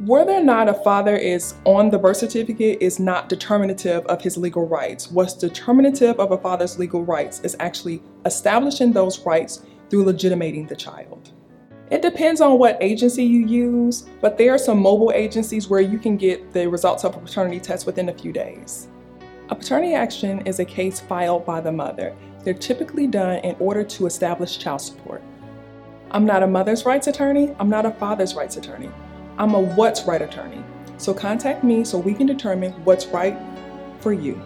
Whether or not a father is on the birth certificate is not determinative of his legal rights. What's determinative of a father's legal rights is actually establishing those rights through legitimating the child. It depends on what agency you use, but there are some mobile agencies where you can get the results of a paternity test within a few days. A paternity action is a case filed by the mother. They're typically done in order to establish child support. I'm not a mother's rights attorney, I'm not a father's rights attorney. I'm a what's right attorney. So contact me so we can determine what's right for you.